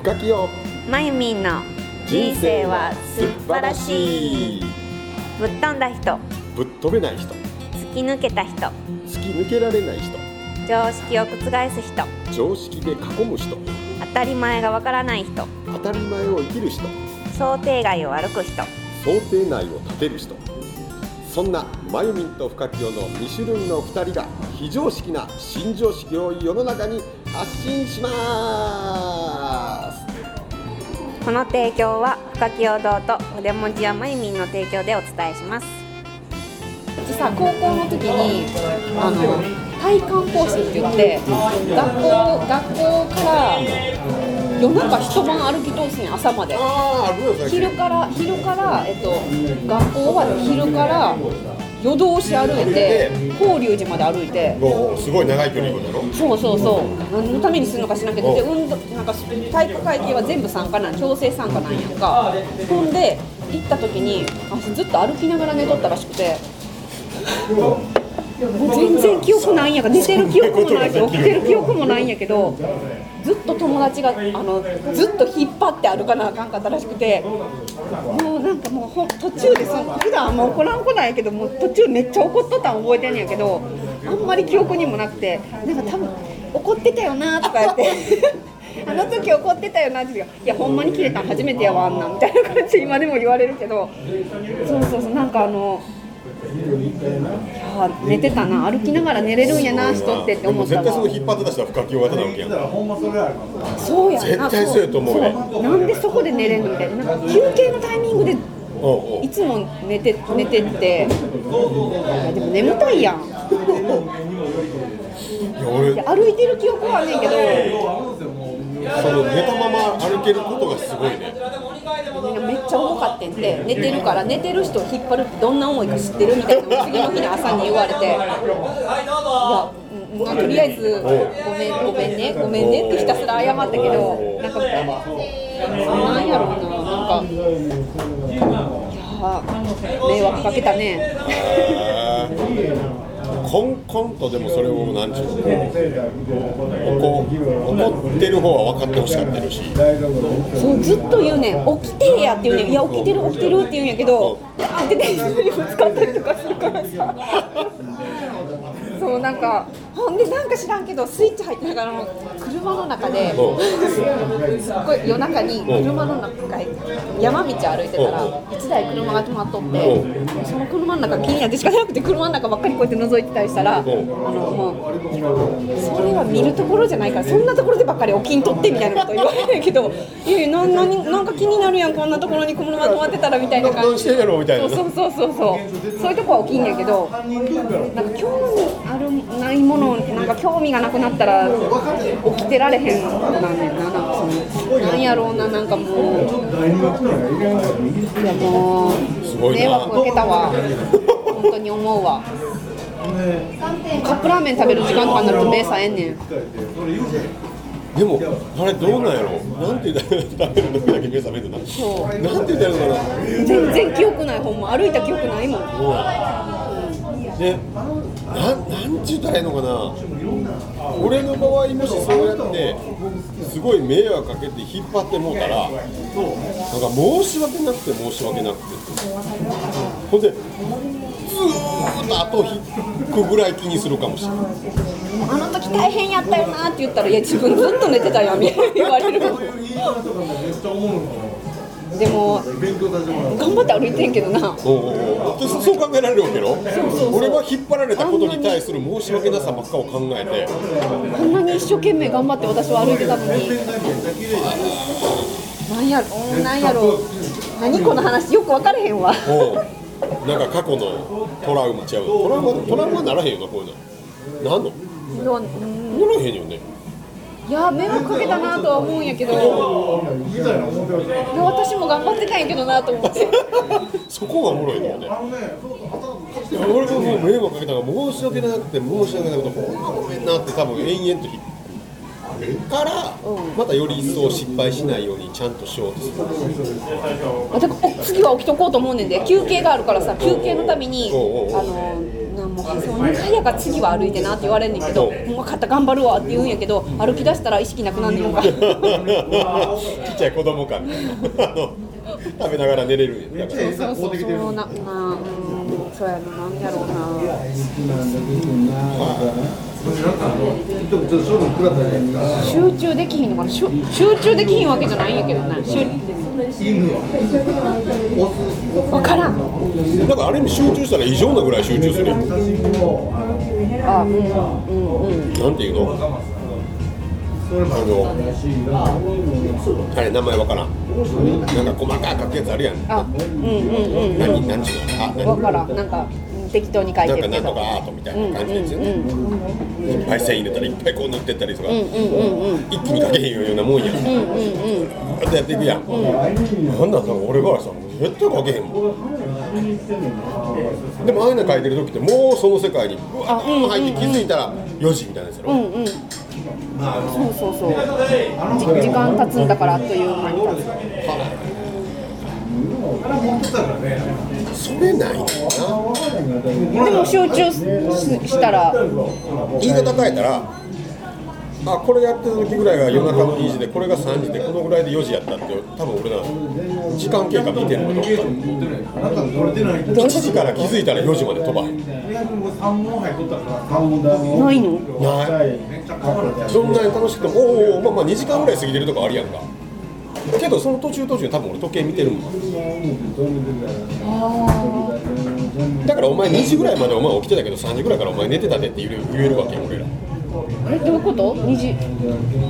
深きよ。まゆみんの人生は素晴らしい。ぶっ飛んだ人。ぶっ飛べない人。突き抜けた人。突き抜けられない人。常識を覆す人。常識で囲む人。当たり前がわからない人。当たり前を生きる人。想定外を歩く人。想定内を立てる人。そんなまゆみんと深きよの2種類の2人が非常識な新常識を世の中に発信しますこの提供は深き堂と筆文字やまゆみんの提供でお伝えします。私さ高校の時にあの体幹講師って言って学校学校から夜中一晩歩き通すねん朝まで。昼から昼から、えっと、学校終わって昼から夜通し歩いて法隆寺まで歩いて。すごい長い距離だろ？そうそうそう。何のためにするのか知らんけどで運動なんか体育会系は全部参加なん強制参加なんやんか。ほんで行った時に私ずっと歩きながら寝とったらしくて。もう全然記憶ないんやから寝てる記憶もないし起きてる記憶もないんやけどずっと友達があのずっと引っ張って歩かなあかんかったらしくてもうなんかもうほ途中でその普段はもう怒らん子なんやけどもう途中めっちゃ怒っとったん覚えてんねやけどあんまり記憶にもなくてなんか多分怒ってたよなとか言って。あの時怒ってたよなって言ういやほんまに切れたん初めてやわあんなみたいな感じで今でも言われるけどそうそうそうなんかあの寝てたな。歩きながら寝れるんやな人ってって思った絶対そのわ引っ張ってた人は深きよ型なわけやん。そうやんな。絶対そうやと思うねなんでそこで寝れんの？みたいななんか休憩のタイミングでいつも寝て寝てって。いやでも眠たいやん。いや俺。歩いてる記憶はあんねんけど。その寝たまま歩けることがすごいねちゃ重かってんで寝てるから寝てる人を引っ張るってどんな思いか知ってるみたいな次の日の朝に言われて。いやまあとりあえずごめんごめんねごめんねってひたすら謝ったけどなんかなんやろうななんかいや迷惑かけたね。コンコンとでもそれをなんちゅうのこう怒ってる方は分かってほしかったるし。そうずっと言うねん。起きてやって言うねん。いや起きてる起きてるって言うんやけどあって電車にぶつかったりとかするからさ。そうなんかほんでなんか知らんけどスイッチ入ってながらの車の中でうん。すっごい夜中に車の中へ山道歩いてたら1台車が止まっとってその車の中気になってしかなくて車の中ばっかりこうやって覗いてたりしたらあのもうそれは見るところじゃないからそんなところでばっかり起きんとってみたいなこと言われるけど いやいやななんか気になるやんこんなところに車止まってたらみたいな感じ何してんやろみたいな。そうそうそうそういうとこは起きんやけどなんか興味あるないものなんか興味がなくなったら起きてられへんなんねんななんかそのなんやろうななんかもう。いやもう迷惑かけたわ。本当に思うわ。カップラーメン食べる時間とかになると目さえんねん。でもあれどうなんやろ？なんて言ったら食べる時だけ目覚めるなそう。なんて言ったらいいの？か全然記憶ない。ほんま歩いた記憶ないもん。なでなんなんて言ったらいいのかな。俺の場合もしそうやってすごい迷惑かけて引っ張ってもうたらなんか申し訳なくて申し訳なくて。ほんでずーっと後引くぐらい気にするかもしれない。あの時大変やったよなって言ったらいや自分ずっと寝てたやんみたいな言われるでも頑張って歩いてんけどな。そそう考えられるわけよ俺は引っ張られたことに対する申し訳なさばっかを考えて。こんなに一生懸命頑張って私は歩いてたのに。なんやろなんやろ。何この話よく分かれへんわ。なんか過去のトラウマちゃう？トラウマトラウマならへんよなこういうの。なんの？ならへんよねいや迷惑かけたなとは思うんやけど。いや私も頑張ってたんやけどなと思って。そこがおもろいのよね。俺ももう迷惑かけたから申し訳なくて申し訳なくてほんまごめんなって多分延々と引っからまたより一層失敗しないようにちゃんとしようとする。だからお次は起きとこうと思うねんで。休憩があるからさ休憩のためにあのなもうそう2回やから次は歩いてなって言われんねんけどう。ん「もう分かった頑張るわ」って言うんやけど歩き出したら意識なくなんねんか ちっちゃい子供か 食べながら寝れるんや。だからそうそうそうななうんそうやななんやろうな。集中できひんのかな。集集中できひんわけじゃないんやけどな。集分からんだからある意味集中したら異常なぐらい集中するよ。あうんうんうんなんていうの？あのあれ名前わからん。なんか細かく書くやつあるやん。あうんうんうん何何ちゅうのあからん。なんか適当に書いなんかなんとかアートみたいな感じですようんね。いっぱい線入れたらいっぱいこう塗ってったりとか。うんうんうんうん。一気に書けへんようなもんや。んうんうんうん。ってやっていくやん、なんなんさ俺からさ絶対書けへんもんでもああいうの書いてる時ってもうその世界にうわー入って気づいたら4時みたいなやつやろ、うんうん。そうそうそう。じ時間経つんだからあっという。間に経つそれないねんなでも集中ししたら。言い方変えたらあこれやってる時ぐらいが夜中の2時でこれが3時でこのぐらいで4時やったって多分俺ら時間経過見てるのどっか。1時から気づいたら4時まで飛ばへん。ないの？ない。どんなに楽しくてもおおまあまあ2時間ぐらい過ぎてるとかあるやんか。けどその途中途中多分俺時計見てるもん。だからお前2時ぐらいまでお前起きてたけど3時ぐらいからお前寝てたでって言える言えるわけよ俺らえどういうこと？二時。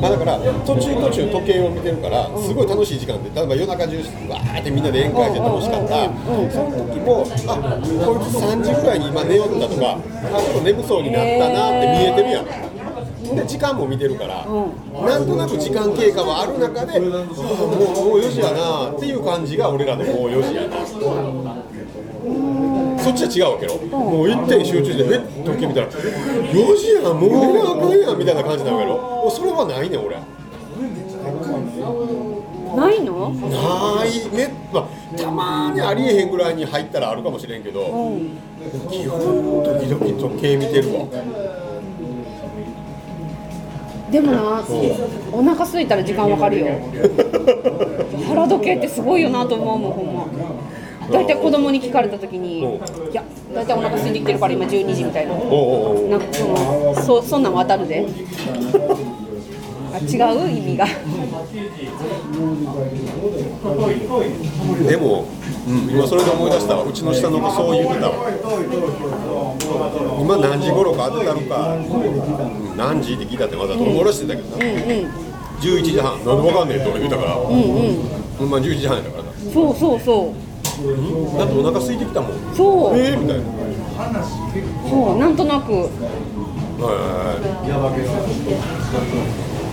あだから途中途中時計を見てるからすごい楽しい時間で例えば夜中中わーってみんなで宴会して楽しかった。その時もあこいつ3時ぐらいに今寝ようんだとかあちょっと眠そうになったなって見えてるやん。で時間も見てるから、なんとなく時間経過はある中で、もうもう4時やなっていう感じが俺らのもう4時やなそっちは違うわけよ、もう一点集中して、えっ時計見たら、4時やん、もうあかんやんみたいな感じなわけよ、もうそれはないねん、俺。ないの？ないめ、まあ、たまにありえへんぐらいに入ったらあるかもしれんけど、基本、時々時計見てるわ。でもなお腹空いたら時間わかるよ。腹時計ってすごいよなと思うもんほんま大体子供に聞かれた時にう。んいや大体お腹空いてきてるから今12時みたいな。なんかそのそそんなん当たるで。あ違う？意味が。でも、うん、今それで思い出した。わうちの下の子そう言ってたわ今何時頃か当てたのか、うん何時って聞いたってまだ友達してたけどな、11時半。なんでわかんねえって俺言ったから、ほんま11時半やからな。そうそうそうだってお腹空いてきたもん。そう。えー、みたいな。そうなんとなく。はい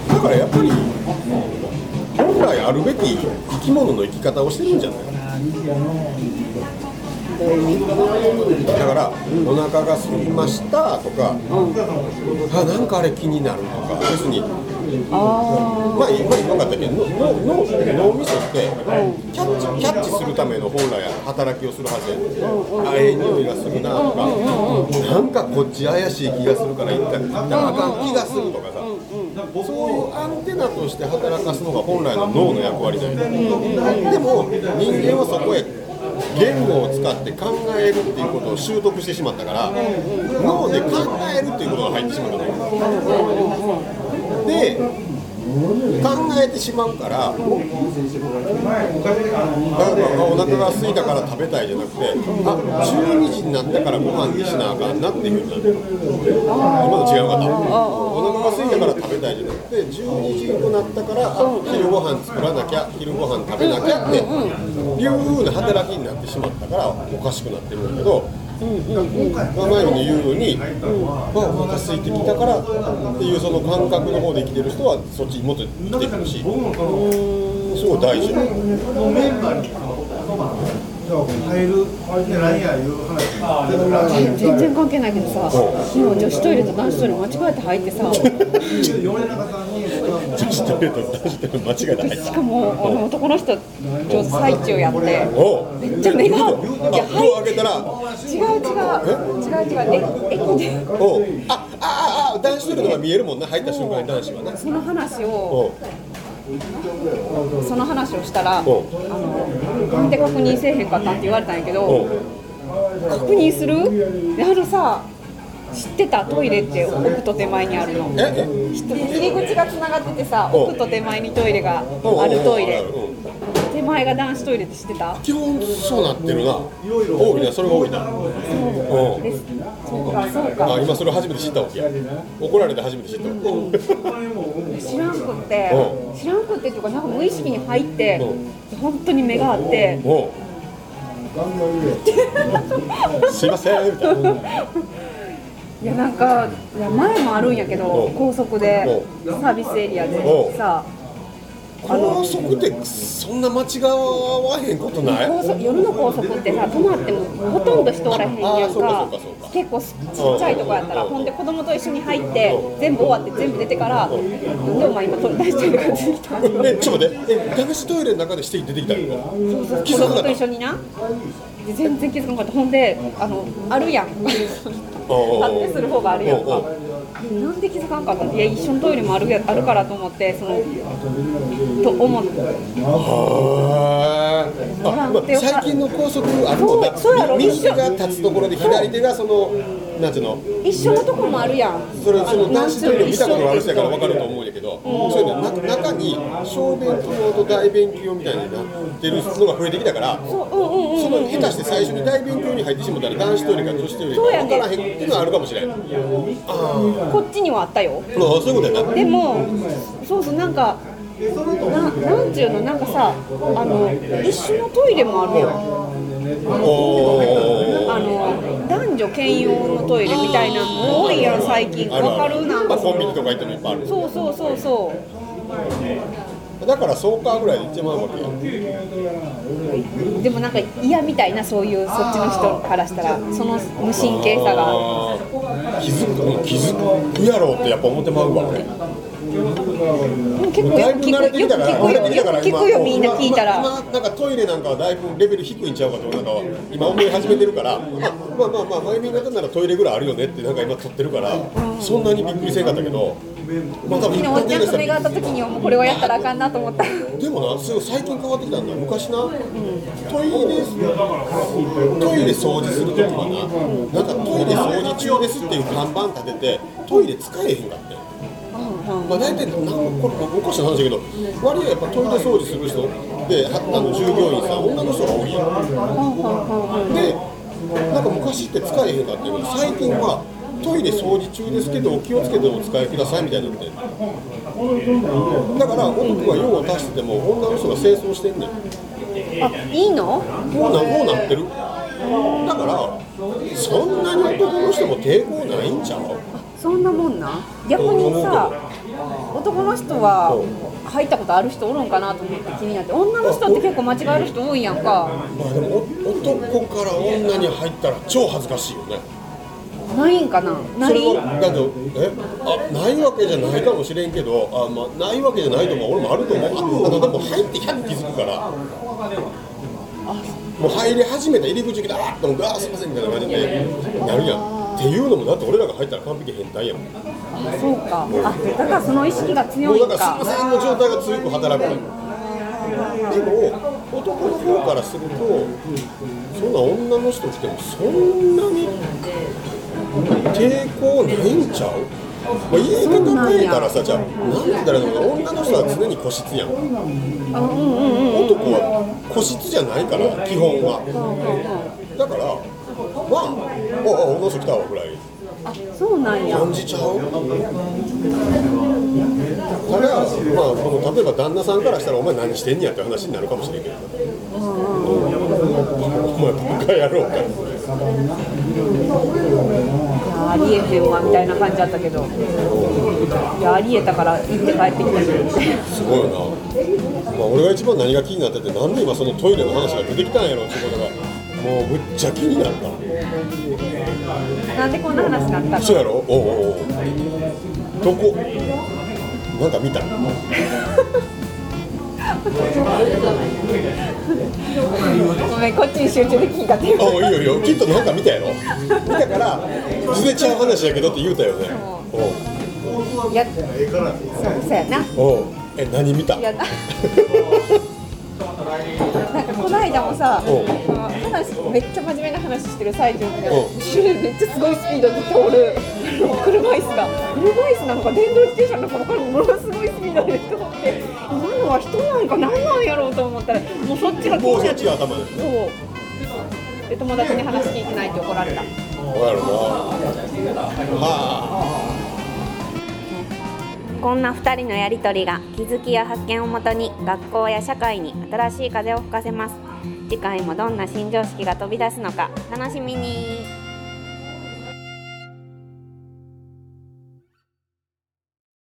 だからやっぱり本来あるべき生き物の生き方をしてるんじゃない？だからお腹が空きましたとか、あなんかあれ気になるとか別にあまあ今言わなかったけどのの脳脳みそってキャッチキャッチするための本来働きをするはずやあええ匂いがするなとかなんかこっち怪しい気がするから一回行ったらあかん気がするとかさ。そういうアンテナとして働かすのが本来の脳の役割だよね。でも人間はそこへ言語を使って考えるっていうことを習得してしまったから脳で考えるっていうことが入ってしまったのよ。で考えてしまうから、あお腹が空いたから食べたいじゃなくて、あ12時になったからご飯にしなあかんなっていうふうになる。今の違うかった？お腹が空いたから食べたいじゃなくて、12時になったから、昼ご飯作らなきゃ、昼ご飯食べなきゃっていうふうな働きになってしまったから、おかしくなってるんだけど。まあ前に言うのに、まあ、お腹空いてきたからっていうその感覚の方で生きてる人はそっちにもっと生きてくるしすごい大事。全然関係ないけどさ昨日女子トイレと男子トイレ間違えて入ってさ 女子トイレと男子トイレ間違えたら入っしたかもあの男の人ちょうど最中やって。めっちゃ目があいやドア開けたら。違う違う違う違うえ駅で。おう。ああああ男子トイレのが見えるもんな入った瞬間に男子はな。その話をその話をしたらあのなんで確認せえへんかったんって言われたんやけおどう。確認する？であのさ知ってたトイレって奥と手前にあるの。ええ？入り口がつながっててさお奥と手前にトイレがあるトイレ。う。ん手前が男子トイレって知ってた？基本そうなってるな。多いなそれが多いな。うんです。そうかそうか。あ今それ初めて知ったわけや。怒られて初めて知ったわ。け知らんくってう。知らんくってっていうかなんか無意識に入って本当に目があって。すいませんみたいないやなんかいや前もあるんやけどお高速でサービスエリアでおさ高速ってそんな間違わへんことない？高速夜の高速ってさ止まってもほとんど人おらへんやんか。結構ちっちゃいとこやったらうん。ほんで子供と一緒に入って全部終わって全部出てからなんでお前今取り出してるかって言ったのえちょっと待って。え男子トイレの中で指摘出てきたの？気づかなかった？子供と一緒にな。で全然気づかなかった。ほんであのあるやんおうおうおう立ってする方があるやんか。なんで気づかなかった？のいや一緒のトイレもあるやあるからと思ってそのと思ってはー。あ、まあ、最近の高速あるもんな。そうそうやろ。み右手が立つところで左手がそのなんていうの？一緒のとこもあるやん。それそのあ男子トイレ見たことがある人やから分かるると思うんやけど、そういうのな中に小便器用と大便器用みたいになってるのが増えてきたから、そううんうんうん。その下手して最初に大便器用に入ってしまったら男子トイレか女子トイレか分からへんっていうのはあるかもしれない。あこっちにはあったよ。あ、そういうことやな。でもそうそうなんかななんていうの？なんかさあの一緒のトイレもあるやんあの男女兼用のトイレみたいなの多いやん最近わかるなんまあ、かコンビニとか行ってもいっぱいある。そうそうそうそうだからそうかぐらいで行っちまうわけよ。でもなんか嫌みたいなそういうそっちの人からしたらその無神経さが気づくうん気づくやろうってやっぱ思ってまうわ俺。でも結構よく聞く。よくてきたから、聞くよ。聞くよみんな聞いたら。今、今なんかトイレなんかはだいぶレベル低いんちゃうかとなんか今思い始めてるから、まあまあまあまあ前見方ならトイレぐらいあるよねってなんか今撮ってるから、そんなにびっくりせんかったけど、まあ多分一昨日おっちゃん般的な人と目が合った時にはもうこれはやったらあかんなと思ったでもな、すごい最近変わってきたんだよ。昔な、トイレ、トイレ掃除するときにな、なんかトイレ掃除中ですっていう看板立てて、トイレ使えへんかって。まあ大体、なんかこれおかしな話だけど、割合やっぱトイレ掃除する人で、はあの従業員さん、女の人が多いやん。で、なんか昔って使えへんかったけど、最近はトイレ掃除中ですけど、お気をつけてお使いくださいみたいになってる。だから男が用を足してても女の人が清掃してんねん。あいいの？こうなこうなってる。だからそんなに男の人も抵抗ないんちゃう？そんなもんな逆にさ男の人は入ったことある人おるんかなと思って気になって女の人って結構間違える人多いやんか。まあでもお男から女に入ったら超恥ずかしいよね。ないんかな？なそれいはだってえ？あないわけじゃないかもしれんけどあ、まあ、ないわけじゃないと思う俺もあると思う。ああのでも入って100気づくから。もう入り始めた入り口来たあっと思ってあすいませんみたいな感じでなるやんっていうのもだって俺らが入ったら完璧変態やもん。そうか。あだからその意識が強いうんだからかすいませんの状態が強く働くのよでも男の方からするとそんな女の人来てもそんなに抵抗ないんちゃう？まあ、言い方変えたらさ、じゃあ、なんて言ったらいいのかな？女の人は常に個室やん。男は個室じゃないから、基本は。だから、まあ、おお、この人来たわぐらいあそうなんや感じちゃう？ただ、まあ、この例えば旦那さんからしたら、お前何してんねやって話になるかもしれんけど。うんお前バカ野郎か。いやありえへんわみたいな感じだったけどいやありえたから行って帰ってきたすごいよな。まあ、俺が一番何が気になってて、なんで今そのトイレの話が出てきたんやろってことが。もうむっちゃ気になった。なんでこんな話になったの？そうやろ？おうおうおう。どこ？なんか見た？ごめんこっちに集中できんかったよあいいよいいよ。きっとなんか見たやろ？見たから全然ちゃう話やけどって言うたよね。いやそうそうやな。おえ何見た？いやななんかこの間もさ、話めっちゃ真面目な話してる最中におう後ろでめっちゃすごいスピードで通る。車椅子が。車椅子なのか電動自転車なのか分からんものすごいスピードで通って。今のは人なんか何なんやろうと思ったらもうそっちが気になってちが頭で。そう。で友達に話聞いてないって怒られた。そうやろなはこんな2人のやりとりが気づきや発見をもとに学校や社会に新しい風を吹かせます次回もどんな新常識が飛び出すのか楽しみに